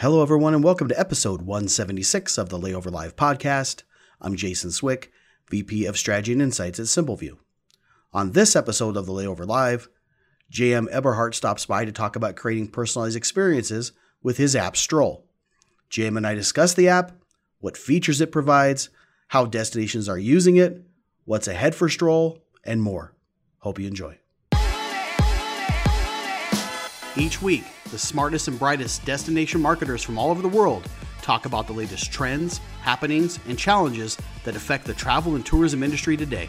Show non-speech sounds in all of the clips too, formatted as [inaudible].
Hello, everyone, and welcome to episode 176 of the Layover Live podcast. I'm Jason Swick, VP of Strategy and Insights at SimpleView. On this episode of the Layover Live, JM Eberhardt stops by to talk about creating personalized experiences with his app Stroll. JM and I discuss the app, what features it provides, how destinations are using it, what's ahead for Stroll, and more. Hope you enjoy. Each week, the smartest and brightest destination marketers from all over the world talk about the latest trends, happenings, and challenges that affect the travel and tourism industry today.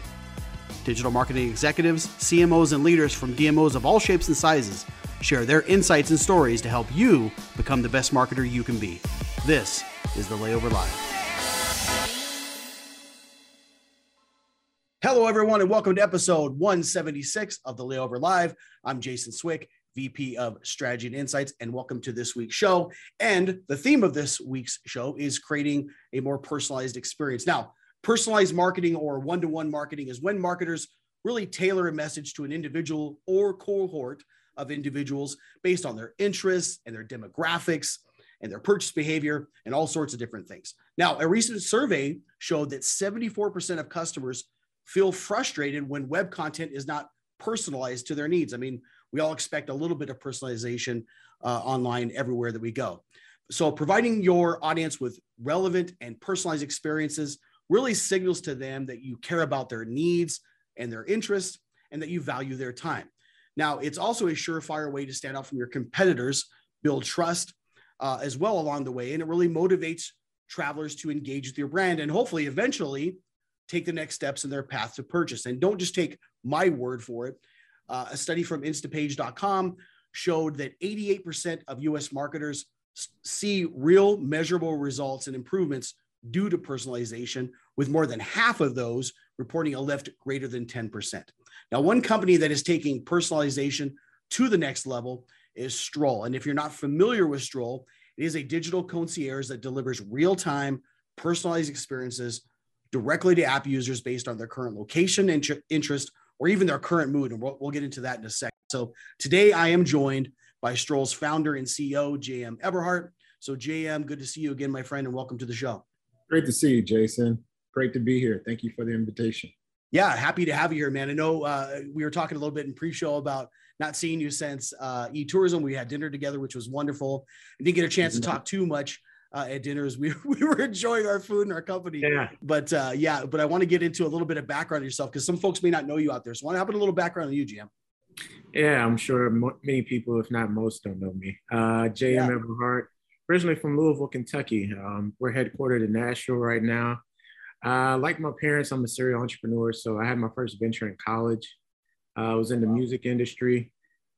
Digital marketing executives, CMOs, and leaders from DMOs of all shapes and sizes share their insights and stories to help you become the best marketer you can be. This is the Layover Live. Hello, everyone, and welcome to episode 176 of the Layover Live. I'm Jason Swick, VP of Strategy and Insights, and welcome to this week's show. And the theme of this week's show is creating a more personalized experience. Now, personalized marketing or one to one marketing is when marketers really tailor a message to an individual or cohort of individuals based on their interests and their demographics and their purchase behavior and all sorts of different things. Now, a recent survey showed that 74% of customers feel frustrated when web content is not personalized to their needs. I mean, we all expect a little bit of personalization uh, online everywhere that we go. So, providing your audience with relevant and personalized experiences really signals to them that you care about their needs and their interests and that you value their time. Now, it's also a surefire way to stand out from your competitors, build trust uh, as well along the way, and it really motivates travelers to engage with your brand and hopefully eventually take the next steps in their path to purchase. And don't just take my word for it. Uh, a study from instapage.com showed that 88% of US marketers see real measurable results and improvements due to personalization, with more than half of those reporting a lift greater than 10%. Now, one company that is taking personalization to the next level is Stroll. And if you're not familiar with Stroll, it is a digital concierge that delivers real time, personalized experiences directly to app users based on their current location, and interest, or even their current mood. And we'll, we'll get into that in a second. So today I am joined by Stroll's founder and CEO, JM Eberhardt. So, JM, good to see you again, my friend, and welcome to the show. Great to see you, Jason. Great to be here. Thank you for the invitation. Yeah, happy to have you here, man. I know uh, we were talking a little bit in pre-show about not seeing you since uh, e-tourism. We had dinner together, which was wonderful. I didn't get a chance to mm-hmm. talk too much uh, at dinners. We, [laughs] we were enjoying our food and our company. Yeah. But uh, yeah, but I want to get into a little bit of background on yourself because some folks may not know you out there. So I want to have a little background on you, JM. Yeah, I'm sure mo- many people, if not most, don't know me. Uh, JM yeah. Eberhardt, originally from Louisville, Kentucky. Um, we're headquartered in Nashville right now. Uh, like my parents, I'm a serial entrepreneur. So I had my first venture in college. Uh, I was in the music industry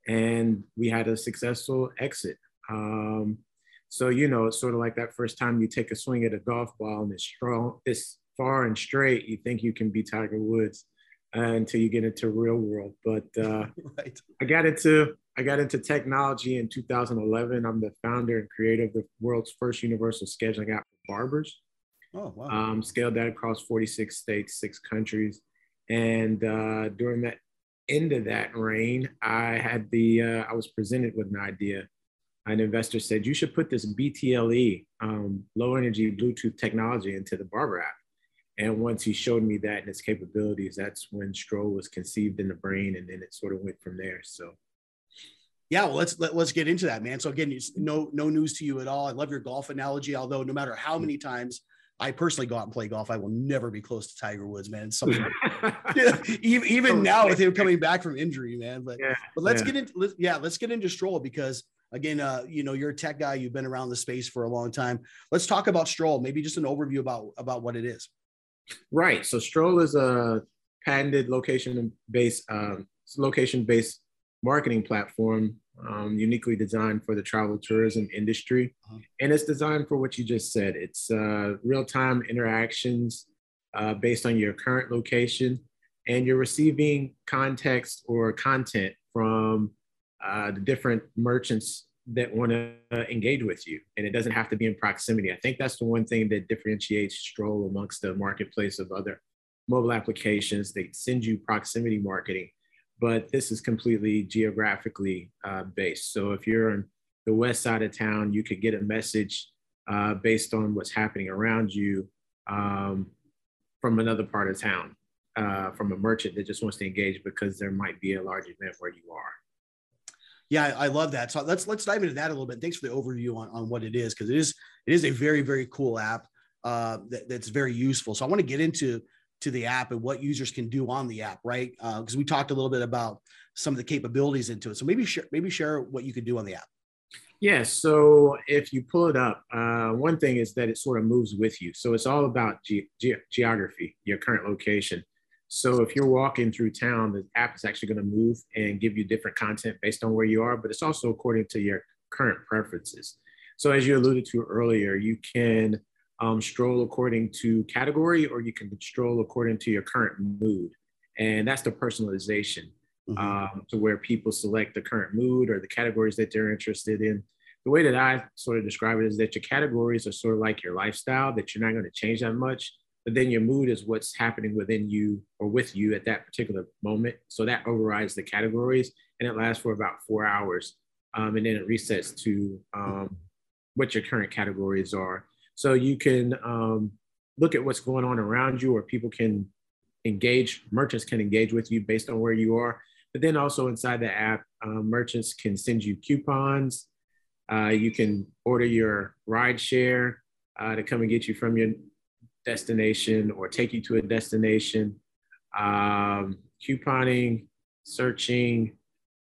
and we had a successful exit. Um, so, you know, it's sort of like that first time you take a swing at a golf ball and it's strong, it's far and straight, you think you can be Tiger Woods uh, until you get into real world. But uh, [laughs] right. I got into I got into technology in 2011. I'm the founder and creator of the world's first universal scheduling app for barbers. Oh, wow. Um, scaled that across 46 states, six countries. And uh, during that end of that reign, I had the, uh, I was presented with an idea an investor said, you should put this BTLE, um, low energy Bluetooth technology into the Barber app. And once he showed me that and its capabilities, that's when Stroll was conceived in the brain, and then it sort of went from there. So, yeah, well, let's let, us let us get into that, man. So again, no no news to you at all. I love your golf analogy. Although no matter how many times I personally go out and play golf, I will never be close to Tiger Woods, man. It's something [laughs] [laughs] even, even now with him coming back from injury, man. But yeah, but let's yeah. get into let, yeah, let's get into Stroll because Again, uh, you know, you're a tech guy. You've been around the space for a long time. Let's talk about Stroll. Maybe just an overview about about what it is. Right. So Stroll is a patented location-based um, location-based marketing platform, um, uniquely designed for the travel tourism industry, uh-huh. and it's designed for what you just said. It's uh, real-time interactions uh, based on your current location, and you're receiving context or content from uh, the different merchants that want to engage with you. And it doesn't have to be in proximity. I think that's the one thing that differentiates Stroll amongst the marketplace of other mobile applications. They send you proximity marketing, but this is completely geographically uh, based. So if you're in the west side of town, you could get a message uh, based on what's happening around you um, from another part of town, uh, from a merchant that just wants to engage because there might be a large event where you are. Yeah, I love that. So let's let's dive into that a little bit. Thanks for the overview on, on what it is because it is it is a very very cool app uh, that, that's very useful. So I want to get into to the app and what users can do on the app, right? Because uh, we talked a little bit about some of the capabilities into it. So maybe share maybe share what you could do on the app. Yeah. So if you pull it up, uh, one thing is that it sort of moves with you. So it's all about ge- ge- geography, your current location. So if you're walking through town, the app is actually going to move and give you different content based on where you are, but it's also according to your current preferences. So as you alluded to earlier, you can um, stroll according to category or you can stroll according to your current mood. And that's the personalization mm-hmm. um, to where people select the current mood or the categories that they're interested in. The way that I sort of describe it is that your categories are sort of like your lifestyle, that you're not going to change that much. But then your mood is what's happening within you or with you at that particular moment. So that overrides the categories and it lasts for about four hours. Um, and then it resets to um, what your current categories are. So you can um, look at what's going on around you, or people can engage, merchants can engage with you based on where you are. But then also inside the app, uh, merchants can send you coupons. Uh, you can order your ride share uh, to come and get you from your destination or take you to a destination. Um, couponing, searching,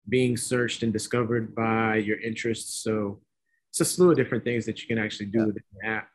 being searched and discovered by your interests. So it's a slew of different things that you can actually do yeah. within the app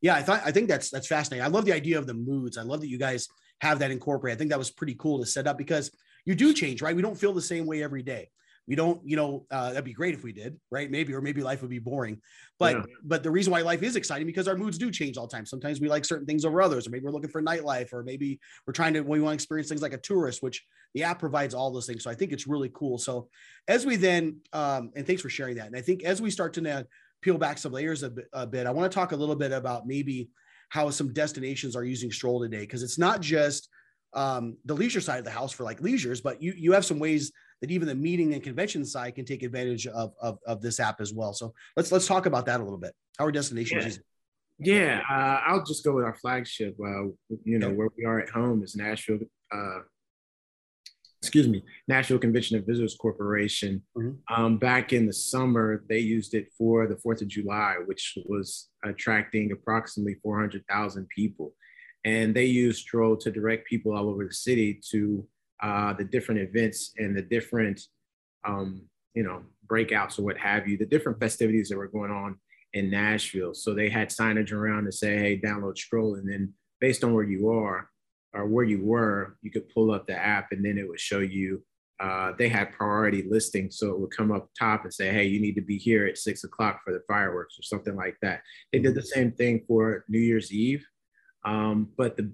yeah, I thought I think that's that's fascinating. I love the idea of the moods. I love that you guys have that incorporated. I think that was pretty cool to set up because you do change, right? We don't feel the same way every day. We don't, you know, uh, that'd be great if we did, right? Maybe, or maybe life would be boring. But yeah. but the reason why life is exciting because our moods do change all the time. Sometimes we like certain things over others, or maybe we're looking for nightlife, or maybe we're trying to we want to experience things like a tourist, which the app provides all those things. So I think it's really cool. So as we then, um, and thanks for sharing that. And I think as we start to now peel back some layers a bit, a bit I want to talk a little bit about maybe how some destinations are using Stroll today because it's not just um, the leisure side of the house for like leisures, but you you have some ways that even the meeting and convention side can take advantage of, of, of this app as well. So let's let's talk about that a little bit. How are destinations yeah. Yeah, uh, I'll just go with our flagship. Uh, you know, where we are at home is Nashville uh, excuse me, Nashville Convention and Visitors Corporation. Mm-hmm. Um, back in the summer, they used it for the 4th of July, which was attracting approximately 400,000 people. And they used Stroll to direct people all over the city to uh, the different events and the different, um, you know, breakouts or what have you, the different festivities that were going on in Nashville. So they had signage around to say, hey, download Stroll. And then based on where you are, or where you were, you could pull up the app and then it would show you. Uh, they had priority listing, so it would come up top and say, "Hey, you need to be here at six o'clock for the fireworks" or something like that. They did the same thing for New Year's Eve, um, but the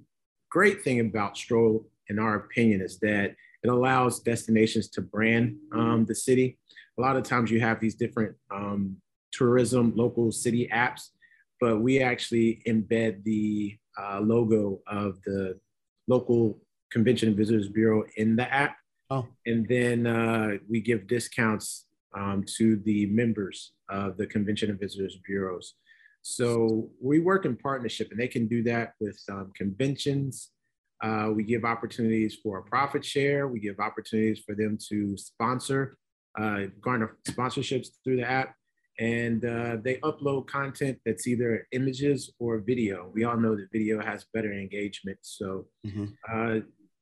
great thing about Stroll, in our opinion, is that it allows destinations to brand um, the city. A lot of times, you have these different um, tourism local city apps, but we actually embed the uh, logo of the local convention and visitors bureau in the app. Oh. And then uh, we give discounts um, to the members of the convention and visitors bureaus. So we work in partnership and they can do that with um, conventions. Uh, we give opportunities for a profit share. We give opportunities for them to sponsor, uh, garner sponsorships through the app and uh, they upload content that's either images or video. We all know that video has better engagement. So mm-hmm. uh,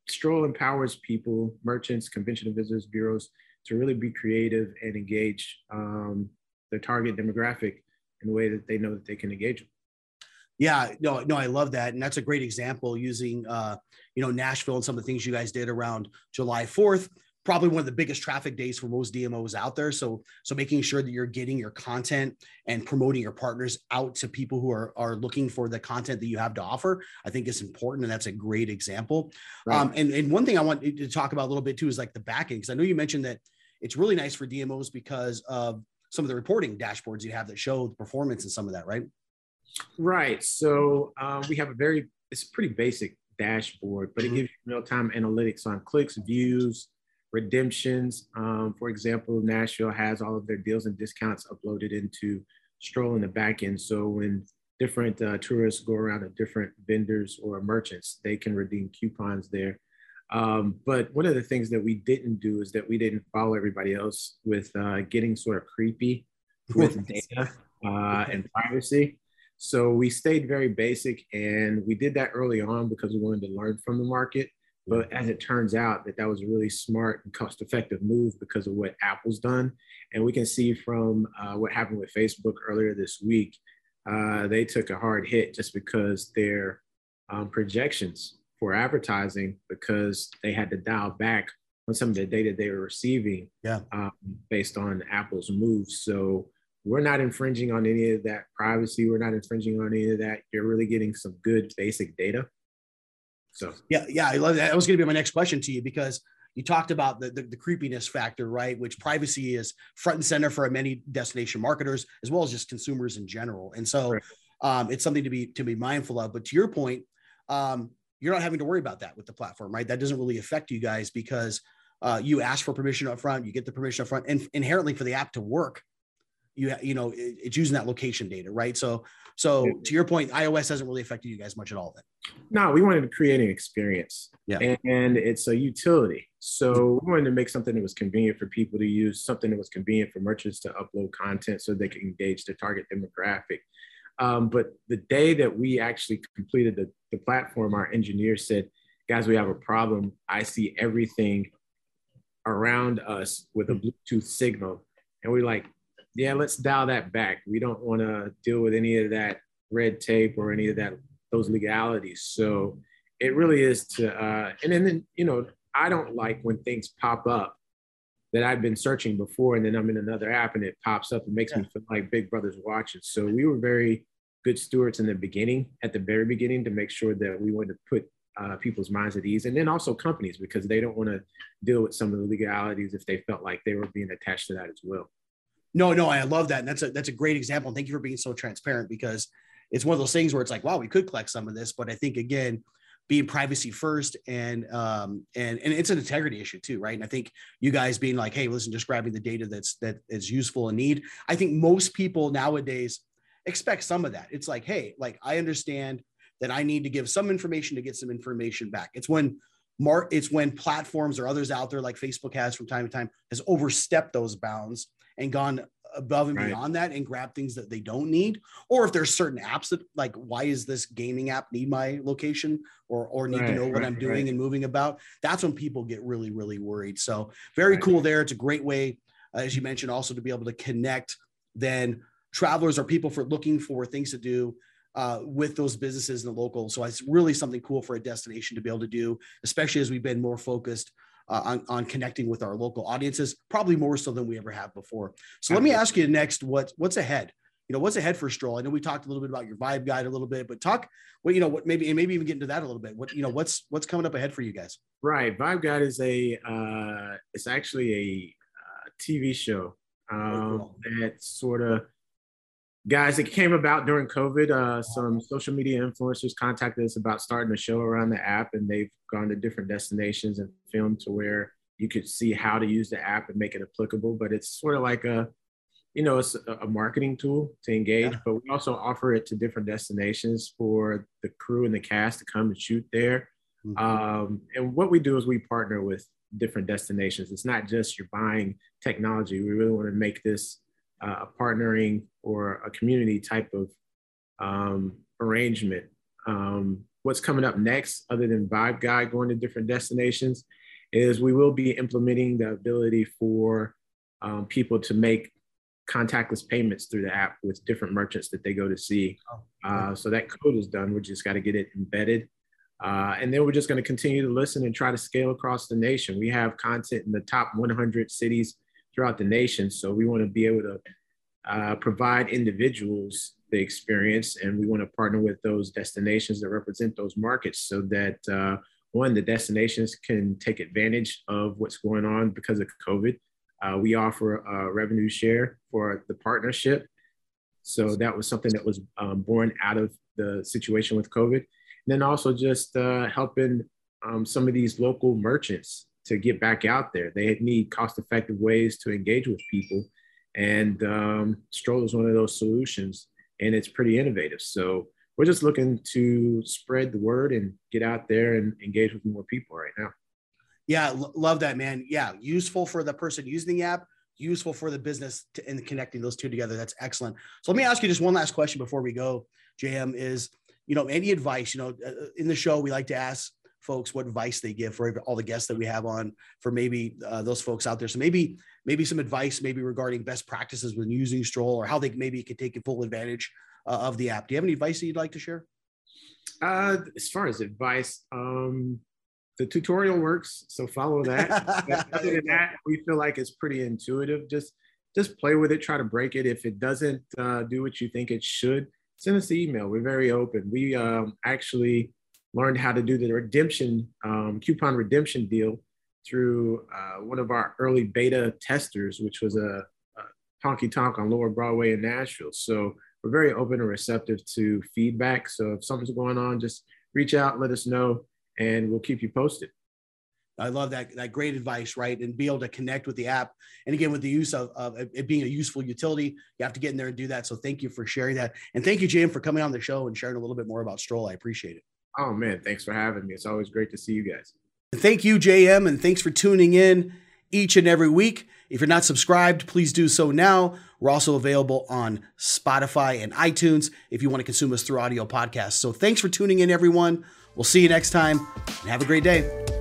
Stroll empowers people, merchants, convention and visitors bureaus to really be creative and engage um, their target demographic in a way that they know that they can engage them. Yeah, no, no, I love that, and that's a great example using, uh, you know, Nashville and some of the things you guys did around July Fourth probably one of the biggest traffic days for most DMOs out there. So, so making sure that you're getting your content and promoting your partners out to people who are, are looking for the content that you have to offer, I think is important. And that's a great example. Right. Um, and, and one thing I want to talk about a little bit too is like the backing, because I know you mentioned that it's really nice for DMOs because of some of the reporting dashboards you have that show the performance and some of that, right? Right. So uh, we have a very, it's pretty basic dashboard, but mm-hmm. it gives you real time analytics on clicks, views, redemptions. Um, for example, Nashville has all of their deals and discounts uploaded into Stroll in the back end. So when different uh, tourists go around to different vendors or merchants, they can redeem coupons there. Um, but one of the things that we didn't do is that we didn't follow everybody else with uh, getting sort of creepy with [laughs] data uh, and privacy. So we stayed very basic and we did that early on because we wanted to learn from the market. But as it turns out, that that was a really smart and cost-effective move because of what Apple's done, and we can see from uh, what happened with Facebook earlier this week, uh, they took a hard hit just because their um, projections for advertising, because they had to dial back on some of the data they were receiving, yeah, um, based on Apple's moves. So we're not infringing on any of that privacy. We're not infringing on any of that. You're really getting some good basic data so yeah, yeah, I love that. That was going to be my next question to you because you talked about the, the, the, creepiness factor, right? Which privacy is front and center for many destination marketers as well as just consumers in general. And so right. um, it's something to be to be mindful of. But to your point, um, you're not having to worry about that with the platform, right? That doesn't really affect you guys because uh, you ask for permission up front, you get the permission up front, and inherently for the app to work, you you know it, it's using that location data, right? So so to your point, iOS hasn't really affected you guys much at all then. No, we wanted to create an experience. Yeah. And, and it's a utility. So we wanted to make something that was convenient for people to use, something that was convenient for merchants to upload content so they could engage their target demographic. Um, but the day that we actually completed the, the platform, our engineer said, guys, we have a problem. I see everything around us with a Bluetooth signal. And we're like, yeah, let's dial that back. We don't want to deal with any of that red tape or any of that those legalities. So it really is to, uh, and then, then you know, I don't like when things pop up that I've been searching before, and then I'm in another app and it pops up and makes yeah. me feel like Big Brother's watching. So we were very good stewards in the beginning, at the very beginning, to make sure that we wanted to put uh, people's minds at ease, and then also companies because they don't want to deal with some of the legalities if they felt like they were being attached to that as well. No, no, I love that. And that's a that's a great example. And thank you for being so transparent because it's one of those things where it's like, wow, we could collect some of this, but I think again, being privacy first and um and and it's an integrity issue too, right? And I think you guys being like, hey, listen, just grabbing the data that's that is useful and need. I think most people nowadays expect some of that. It's like, hey, like I understand that I need to give some information to get some information back. It's when Mark, it's when platforms or others out there like Facebook has from time to time has overstepped those bounds and gone above and right. beyond that and grab things that they don't need? Or if there's certain apps that like why is this gaming app need my location or or need right, to know what right, i'm doing and moving about? That's when people get really really worried. So very cool there. It's a great way uh, as you mentioned also to be able to connect then travelers or people for looking for things to do uh, with those businesses in the local. So it's really something cool for a destination to be able to do especially as we've been more focused uh, on, on connecting with our local audiences, probably more so than we ever have before. So let me ask you next, what what's ahead? You know, what's ahead for Stroll? I know we talked a little bit about your vibe guide a little bit, but talk what you know, what maybe and maybe even get into that a little bit. What you know, what's what's coming up ahead for you guys? Right, vibe guide is a uh, it's actually a uh, TV show um, oh, cool. that sort of guys it came about during covid uh, some social media influencers contacted us about starting a show around the app and they've gone to different destinations and filmed to where you could see how to use the app and make it applicable but it's sort of like a you know it's a marketing tool to engage yeah. but we also offer it to different destinations for the crew and the cast to come and shoot there mm-hmm. um, and what we do is we partner with different destinations it's not just you're buying technology we really want to make this uh, a partnering or a community type of um, arrangement. Um, what's coming up next, other than Vibe Guide going to different destinations, is we will be implementing the ability for um, people to make contactless payments through the app with different merchants that they go to see. Oh, uh, so that code is done. We just got to get it embedded. Uh, and then we're just going to continue to listen and try to scale across the nation. We have content in the top 100 cities throughout the nation. So we want to be able to uh, provide individuals the experience, and we want to partner with those destinations that represent those markets so that uh, one, the destinations can take advantage of what's going on because of COVID. Uh, we offer a revenue share for the partnership. So that was something that was um, born out of the situation with COVID. And then also just uh, helping um, some of these local merchants to get back out there. They need cost effective ways to engage with people. And um, Stroll is one of those solutions, and it's pretty innovative. So we're just looking to spread the word and get out there and engage with more people right now. Yeah, l- love that, man. Yeah, useful for the person using the app, useful for the business to, and connecting those two together. That's excellent. So let me ask you just one last question before we go, JM, is, you know, any advice, you know, uh, uh, in the show, we like to ask folks what advice they give for all the guests that we have on for maybe uh, those folks out there. So maybe, maybe some advice, maybe regarding best practices when using Stroll or how they maybe could take full advantage uh, of the app. Do you have any advice that you'd like to share? Uh, as far as advice, um, the tutorial works, so follow that. [laughs] Other than that, we feel like it's pretty intuitive. Just just play with it, try to break it. If it doesn't uh, do what you think it should, send us an email. We're very open. We um, actually learned how to do the redemption um, coupon redemption deal through uh, one of our early beta testers, which was a, a honky tonk on Lower Broadway in Nashville. So we're very open and receptive to feedback. So if something's going on, just reach out, let us know and we'll keep you posted. I love that that great advice, right? And be able to connect with the app. And again, with the use of, of it being a useful utility, you have to get in there and do that. So thank you for sharing that. And thank you, JM, for coming on the show and sharing a little bit more about Stroll. I appreciate it. Oh man, thanks for having me. It's always great to see you guys. Thank you, JM, and thanks for tuning in each and every week. If you're not subscribed, please do so now. We're also available on Spotify and iTunes if you want to consume us through audio podcasts. So thanks for tuning in, everyone. We'll see you next time and have a great day.